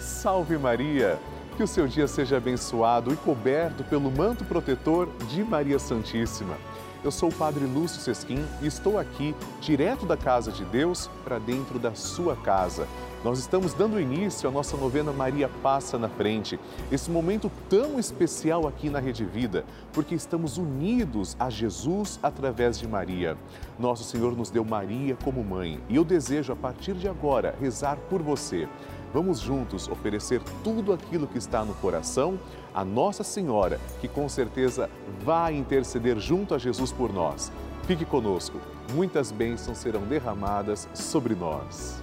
Salve Maria! Que o seu dia seja abençoado e coberto pelo manto protetor de Maria Santíssima. Eu sou o Padre Lúcio Sesquim e estou aqui, direto da casa de Deus, para dentro da sua casa. Nós estamos dando início à nossa novena Maria Passa na Frente. Esse momento tão especial aqui na Rede Vida, porque estamos unidos a Jesus através de Maria. Nosso Senhor nos deu Maria como mãe e eu desejo, a partir de agora, rezar por você. Vamos juntos oferecer tudo aquilo que está no coração a Nossa Senhora, que com certeza vai interceder junto a Jesus por nós. Fique conosco, muitas bênçãos serão derramadas sobre nós.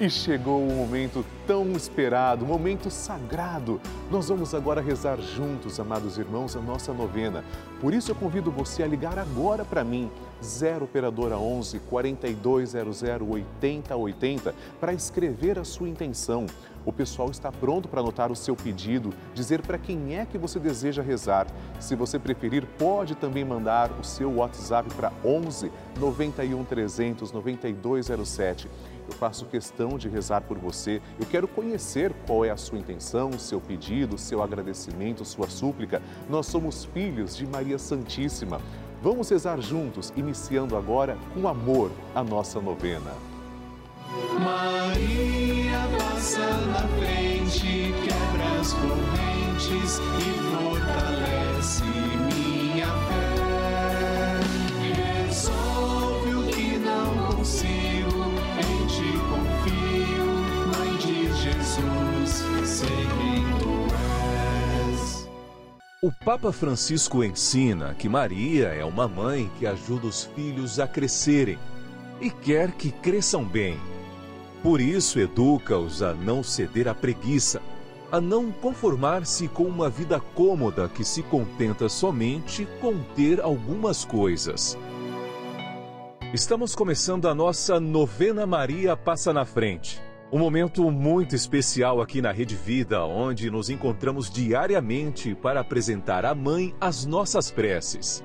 E chegou o momento tão esperado, momento sagrado. Nós vamos agora rezar juntos, amados irmãos, a nossa novena. Por isso eu convido você a ligar agora para mim, 0 operadora 11 4200 8080, para escrever a sua intenção. O pessoal está pronto para anotar o seu pedido, dizer para quem é que você deseja rezar. Se você preferir, pode também mandar o seu WhatsApp para 11 91 300 9207 eu faço questão de rezar por você. Eu quero conhecer qual é a sua intenção, o seu pedido, o seu agradecimento, sua súplica. Nós somos filhos de Maria Santíssima. Vamos rezar juntos, iniciando agora com amor a nossa novena. Maria passa na frente, quebra as correntes e fortalece minha fé. Resolve o que não consigo em ti confio, Mãe de Jesus, sei quem tu és. O Papa Francisco ensina que Maria é uma mãe que ajuda os filhos a crescerem e quer que cresçam bem. Por isso, educa-os a não ceder à preguiça, a não conformar-se com uma vida cômoda que se contenta somente com ter algumas coisas. Estamos começando a nossa novena Maria Passa na Frente. Um momento muito especial aqui na Rede Vida, onde nos encontramos diariamente para apresentar à Mãe as nossas preces.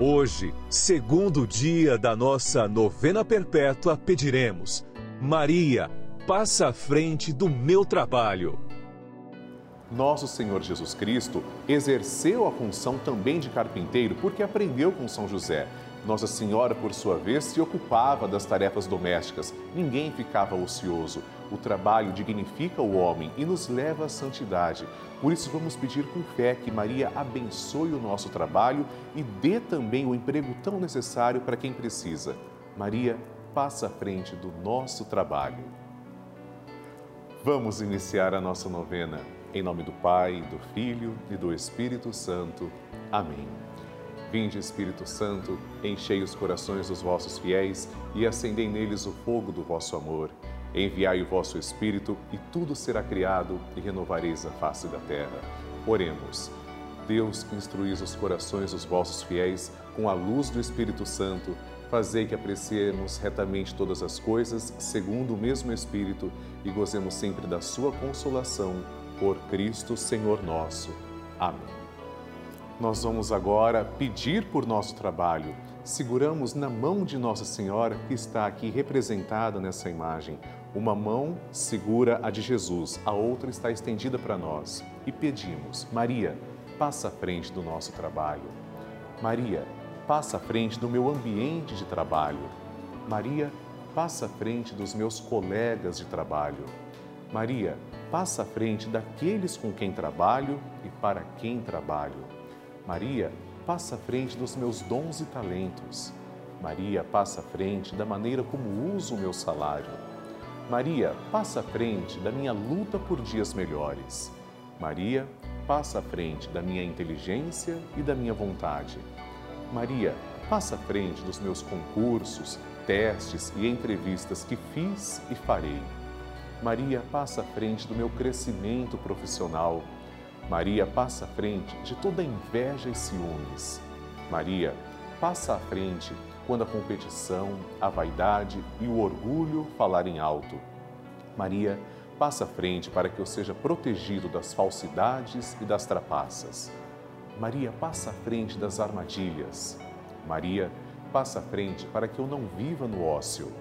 Hoje, segundo dia da nossa novena perpétua, pediremos: Maria, passa à frente do meu trabalho. Nosso Senhor Jesus Cristo exerceu a função também de carpinteiro porque aprendeu com São José. Nossa Senhora, por sua vez, se ocupava das tarefas domésticas. Ninguém ficava ocioso. O trabalho dignifica o homem e nos leva à santidade. Por isso, vamos pedir com fé que Maria abençoe o nosso trabalho e dê também o emprego tão necessário para quem precisa. Maria, passa à frente do nosso trabalho. Vamos iniciar a nossa novena. Em nome do Pai, do Filho e do Espírito Santo. Amém. Vinde, Espírito Santo, enchei os corações dos vossos fiéis e acendei neles o fogo do vosso amor. Enviai o vosso Espírito e tudo será criado e renovareis a face da terra. Oremos. Deus, que instruís os corações dos vossos fiéis com a luz do Espírito Santo, fazei que apreciemos retamente todas as coisas, segundo o mesmo Espírito, e gozemos sempre da sua consolação. Por Cristo, Senhor nosso. Amém. Nós vamos agora pedir por nosso trabalho. Seguramos na mão de Nossa Senhora, que está aqui representada nessa imagem. Uma mão segura a de Jesus, a outra está estendida para nós. E pedimos: Maria, passa à frente do nosso trabalho. Maria, passa à frente do meu ambiente de trabalho. Maria, passa à frente dos meus colegas de trabalho. Maria, passa à frente daqueles com quem trabalho e para quem trabalho. Maria, passa à frente dos meus dons e talentos. Maria, passa à frente da maneira como uso o meu salário. Maria, passa à frente da minha luta por dias melhores. Maria, passa à frente da minha inteligência e da minha vontade. Maria, passa à frente dos meus concursos, testes e entrevistas que fiz e farei. Maria passa à frente do meu crescimento profissional. Maria passa à frente de toda inveja e ciúmes. Maria passa à frente quando a competição, a vaidade e o orgulho falarem alto. Maria passa à frente para que eu seja protegido das falsidades e das trapaças. Maria passa à frente das armadilhas. Maria passa à frente para que eu não viva no ócio.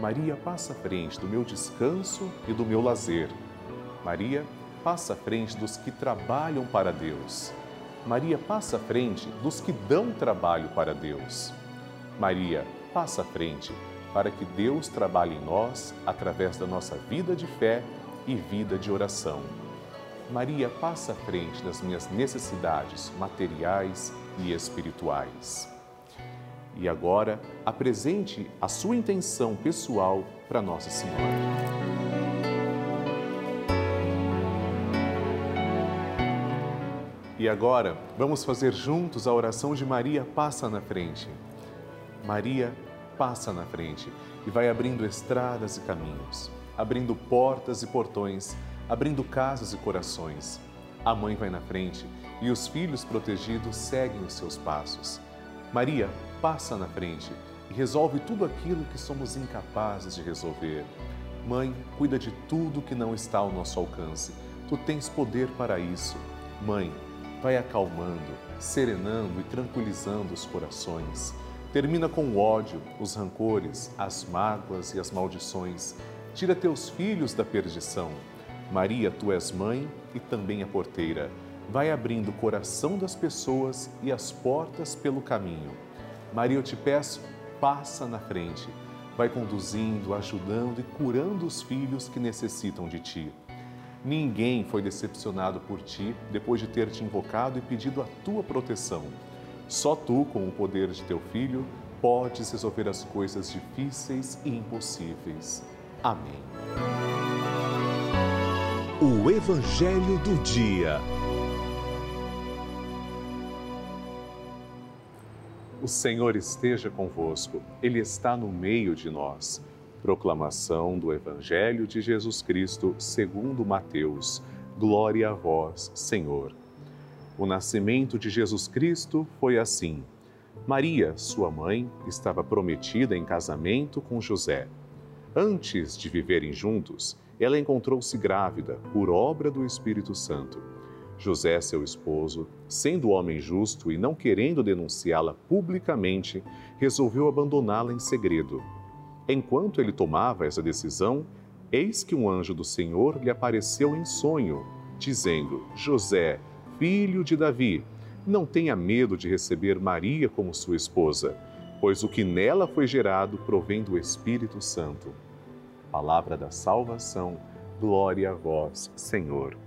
Maria passa à frente do meu descanso e do meu lazer. Maria passa à frente dos que trabalham para Deus. Maria passa à frente dos que dão trabalho para Deus. Maria, passa à frente para que Deus trabalhe em nós através da nossa vida de fé e vida de oração. Maria passa à frente das minhas necessidades materiais e espirituais. E agora, apresente a sua intenção pessoal para Nossa Senhora. E agora, vamos fazer juntos a oração de Maria Passa na Frente. Maria passa na frente e vai abrindo estradas e caminhos, abrindo portas e portões, abrindo casas e corações. A mãe vai na frente e os filhos protegidos seguem os seus passos. Maria passa na frente e resolve tudo aquilo que somos incapazes de resolver. Mãe, cuida de tudo que não está ao nosso alcance. Tu tens poder para isso. Mãe, vai acalmando, serenando e tranquilizando os corações Termina com o ódio, os rancores, as mágoas e as maldições. Tira teus filhos da perdição. Maria, tu és mãe e também a porteira. Vai abrindo o coração das pessoas e as portas pelo caminho. Maria, eu te peço, passa na frente. Vai conduzindo, ajudando e curando os filhos que necessitam de ti. Ninguém foi decepcionado por ti depois de ter te invocado e pedido a tua proteção. Só tu, com o poder de teu Filho, podes resolver as coisas difíceis e impossíveis. Amém. O Evangelho do Dia. O Senhor esteja convosco, Ele está no meio de nós. Proclamação do Evangelho de Jesus Cristo, segundo Mateus. Glória a vós, Senhor. O nascimento de Jesus Cristo foi assim. Maria, sua mãe, estava prometida em casamento com José. Antes de viverem juntos, ela encontrou-se grávida por obra do Espírito Santo. José, seu esposo, sendo homem justo e não querendo denunciá-la publicamente, resolveu abandoná-la em segredo. Enquanto ele tomava essa decisão, eis que um anjo do Senhor lhe apareceu em sonho, dizendo: José, filho de Davi, não tenha medo de receber Maria como sua esposa, pois o que nela foi gerado provém do Espírito Santo. Palavra da salvação, glória a vós, Senhor.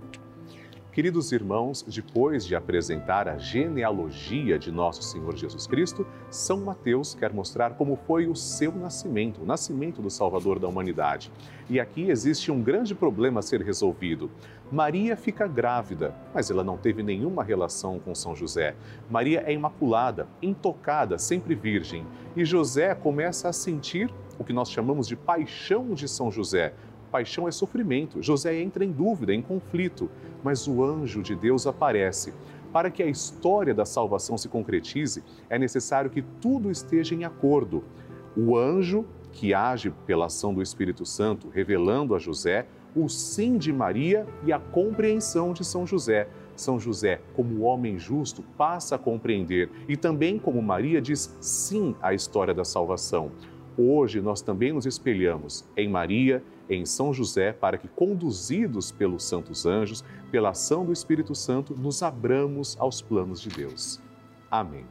Queridos irmãos, depois de apresentar a genealogia de nosso Senhor Jesus Cristo, São Mateus quer mostrar como foi o seu nascimento, o nascimento do Salvador da humanidade. E aqui existe um grande problema a ser resolvido. Maria fica grávida, mas ela não teve nenhuma relação com São José. Maria é imaculada, intocada, sempre virgem. E José começa a sentir o que nós chamamos de paixão de São José, Paixão é sofrimento. José entra em dúvida, em conflito, mas o anjo de Deus aparece. Para que a história da salvação se concretize, é necessário que tudo esteja em acordo. O anjo, que age pela ação do Espírito Santo, revelando a José o sim de Maria e a compreensão de São José. São José, como homem justo, passa a compreender e também, como Maria, diz sim à história da salvação. Hoje nós também nos espelhamos em Maria, em São José, para que, conduzidos pelos santos anjos, pela ação do Espírito Santo, nos abramos aos planos de Deus. Amém.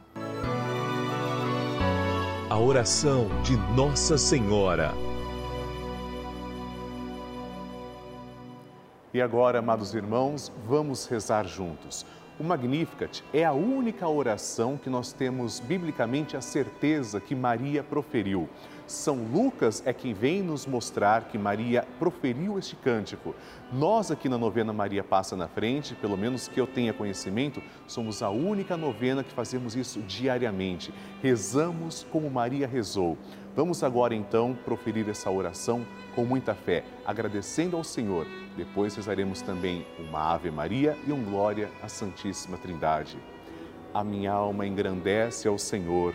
A oração de Nossa Senhora. E agora, amados irmãos, vamos rezar juntos. O Magnificat é a única oração que nós temos biblicamente a certeza que Maria proferiu São Lucas é quem vem nos mostrar que Maria proferiu este cântico. Nós aqui na novena Maria Passa na Frente, pelo menos que eu tenha conhecimento, somos a única novena que fazemos isso diariamente. Rezamos como Maria rezou. Vamos agora então proferir essa oração com muita fé, agradecendo ao Senhor. Depois rezaremos também uma Ave Maria e um Glória à Santíssima Trindade. A minha alma engrandece ao Senhor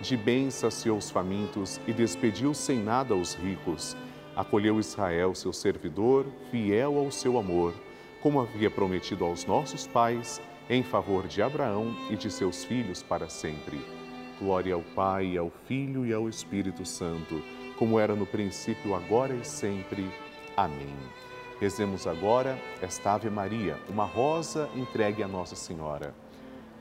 de bem saciou os famintos e despediu sem nada os ricos. Acolheu Israel, seu servidor, fiel ao seu amor, como havia prometido aos nossos pais, em favor de Abraão e de seus filhos para sempre. Glória ao Pai, ao Filho e ao Espírito Santo, como era no princípio, agora e sempre. Amém. Rezemos agora esta Ave Maria, uma rosa entregue a Nossa Senhora.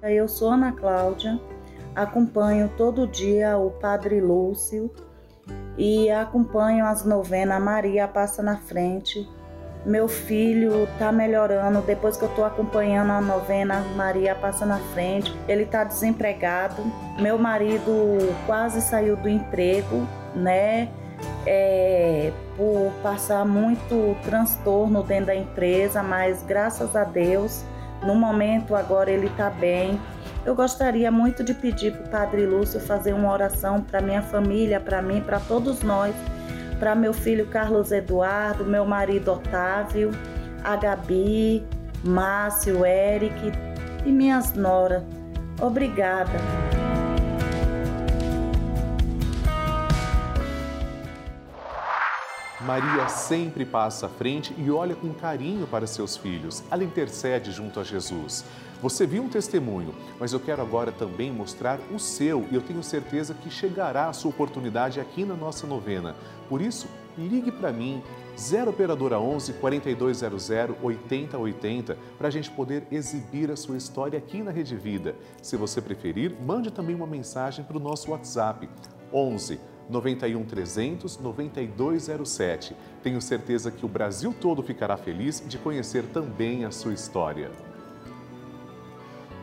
Eu sou Ana Cláudia, acompanho todo dia o Padre Lúcio e acompanho as novenas Maria Passa na Frente. Meu filho está melhorando depois que eu estou acompanhando a novena Maria Passa na Frente. Ele está desempregado. Meu marido quase saiu do emprego, né? É, por passar muito transtorno dentro da empresa, mas graças a Deus no momento, agora ele está bem. Eu gostaria muito de pedir para o Padre Lúcio fazer uma oração para minha família, para mim, para todos nós, para meu filho Carlos Eduardo, meu marido Otávio, a Gabi, Márcio, Eric e minhas noras. Obrigada. Maria sempre passa à frente e olha com carinho para seus filhos. Ela intercede junto a Jesus. Você viu um testemunho, mas eu quero agora também mostrar o seu e eu tenho certeza que chegará a sua oportunidade aqui na nossa novena. Por isso, ligue para mim, 0 Operadora 11 4200 8080, para a gente poder exibir a sua história aqui na Rede Vida. Se você preferir, mande também uma mensagem para o nosso WhatsApp, 11 91 300 9207. Tenho certeza que o Brasil todo ficará feliz de conhecer também a sua história.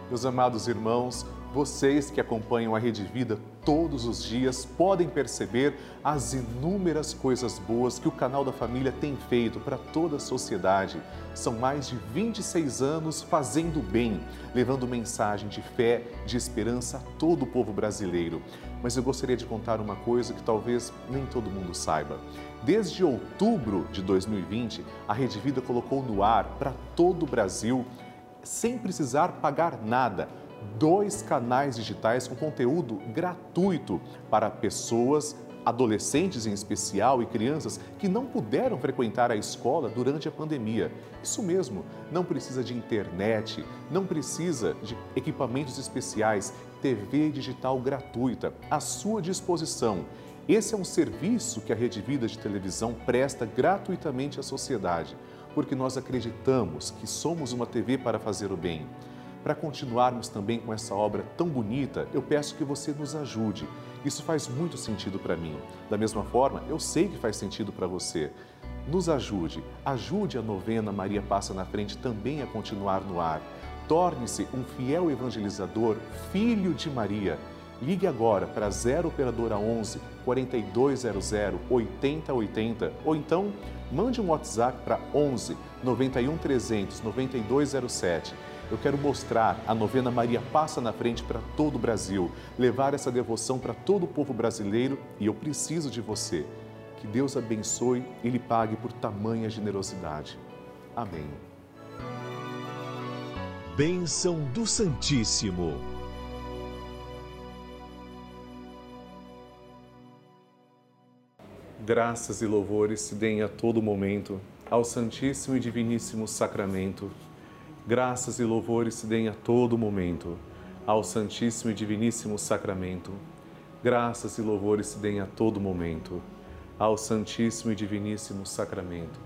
Meus amados irmãos, vocês que acompanham a Rede Vida todos os dias podem perceber as inúmeras coisas boas que o canal da família tem feito para toda a sociedade. São mais de 26 anos fazendo bem, levando mensagem de fé, de esperança a todo o povo brasileiro. Mas eu gostaria de contar uma coisa que talvez nem todo mundo saiba. Desde outubro de 2020, a Rede Vida colocou no ar para todo o Brasil, sem precisar pagar nada dois canais digitais com conteúdo gratuito para pessoas, adolescentes em especial e crianças que não puderam frequentar a escola durante a pandemia. Isso mesmo, não precisa de internet, não precisa de equipamentos especiais, TV digital gratuita à sua disposição. Esse é um serviço que a Rede Vida de Televisão presta gratuitamente à sociedade, porque nós acreditamos que somos uma TV para fazer o bem. Para continuarmos também com essa obra tão bonita, eu peço que você nos ajude. Isso faz muito sentido para mim. Da mesma forma, eu sei que faz sentido para você. Nos ajude, ajude a novena Maria Passa na Frente também a continuar no ar. Torne-se um fiel evangelizador, filho de Maria. Ligue agora para 0 Operadora 11 4200 8080 ou então mande um WhatsApp para 11 91 300 9207 eu quero mostrar a novena Maria Passa na Frente para todo o Brasil, levar essa devoção para todo o povo brasileiro e eu preciso de você. Que Deus abençoe e lhe pague por tamanha generosidade. Amém. Bênção do Santíssimo. Graças e louvores se deem a todo momento ao Santíssimo e Diviníssimo Sacramento. Graças e louvores se deem a todo momento ao Santíssimo e Diviníssimo Sacramento. Graças e louvores se deem a todo momento ao Santíssimo e Diviníssimo Sacramento.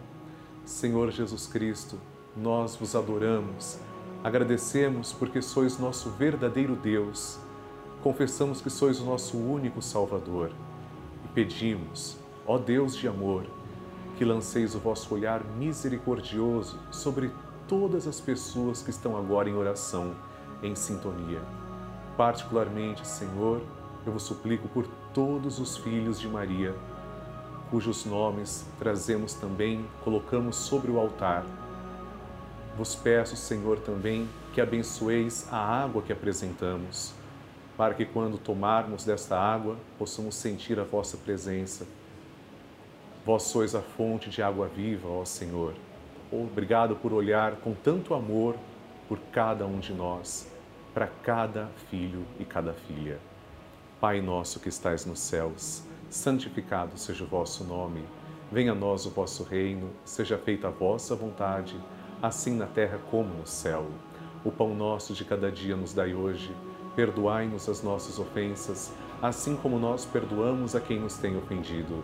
Senhor Jesus Cristo, nós vos adoramos, agradecemos porque sois nosso verdadeiro Deus, confessamos que sois o nosso único Salvador e pedimos, ó Deus de amor, que lanceis o vosso olhar misericordioso sobre todas as pessoas que estão agora em oração, em sintonia. Particularmente, Senhor, eu vos suplico por todos os filhos de Maria, cujos nomes trazemos também, colocamos sobre o altar. Vos peço, Senhor, também que abençoeis a água que apresentamos, para que quando tomarmos desta água possamos sentir a vossa presença Vós sois a fonte de água viva, ó Senhor. Obrigado por olhar com tanto amor por cada um de nós, para cada filho e cada filha. Pai nosso que estais nos céus, santificado seja o vosso nome. Venha a nós o vosso reino, seja feita a vossa vontade, assim na terra como no céu. O pão nosso de cada dia nos dai hoje. Perdoai-nos as nossas ofensas, assim como nós perdoamos a quem nos tem ofendido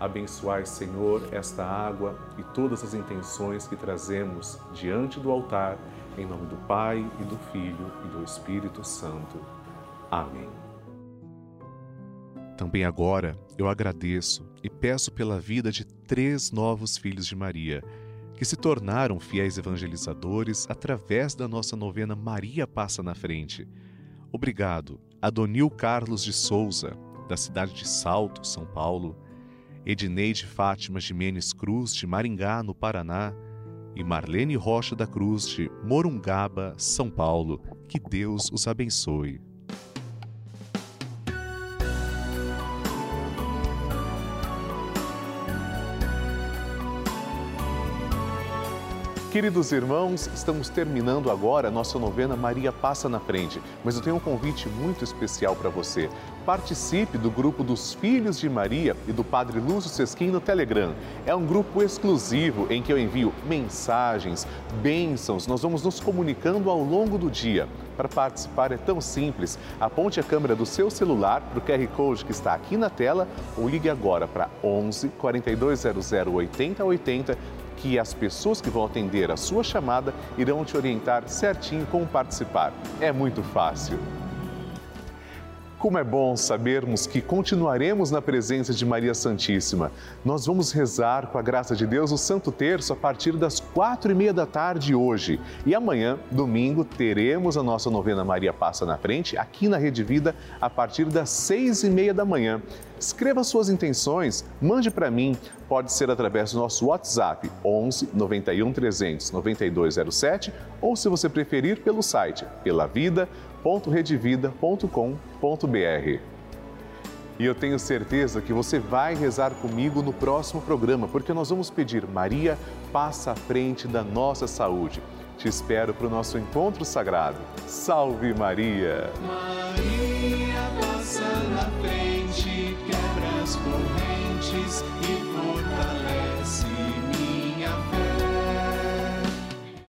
Abençoai, Senhor, esta água e todas as intenções que trazemos diante do altar, em nome do Pai e do Filho e do Espírito Santo. Amém. Também agora eu agradeço e peço pela vida de três novos filhos de Maria, que se tornaram fiéis evangelizadores através da nossa novena Maria Passa na Frente. Obrigado, Adonil Carlos de Souza, da cidade de Salto, São Paulo, Edneide Fátima Jimenez Cruz, de Maringá, no Paraná, e Marlene Rocha da Cruz, de Morungaba, São Paulo. Que Deus os abençoe. Queridos irmãos, estamos terminando agora a nossa novena Maria Passa na Frente, mas eu tenho um convite muito especial para você. Participe do grupo dos Filhos de Maria e do Padre Lúcio Sesquim no Telegram. É um grupo exclusivo em que eu envio mensagens, bênçãos, nós vamos nos comunicando ao longo do dia. Para participar é tão simples. Aponte a câmera do seu celular para o QR Code que está aqui na tela ou ligue agora para 11 4200 8080 que as pessoas que vão atender a sua chamada irão te orientar certinho como participar. É muito fácil. Como é bom sabermos que continuaremos na presença de Maria Santíssima. Nós vamos rezar, com a graça de Deus, o Santo Terço a partir das quatro e meia da tarde hoje. E amanhã, domingo, teremos a nossa novena Maria Passa na Frente, aqui na Rede Vida, a partir das seis e meia da manhã. Escreva suas intenções, mande para mim. Pode ser através do nosso WhatsApp 11 91 300 9207 ou, se você preferir, pelo site pelavida.redevida.com.br. E eu tenho certeza que você vai rezar comigo no próximo programa, porque nós vamos pedir Maria, passa à frente da nossa saúde. Te espero para o nosso encontro sagrado. Salve Maria! Maria passa na frente,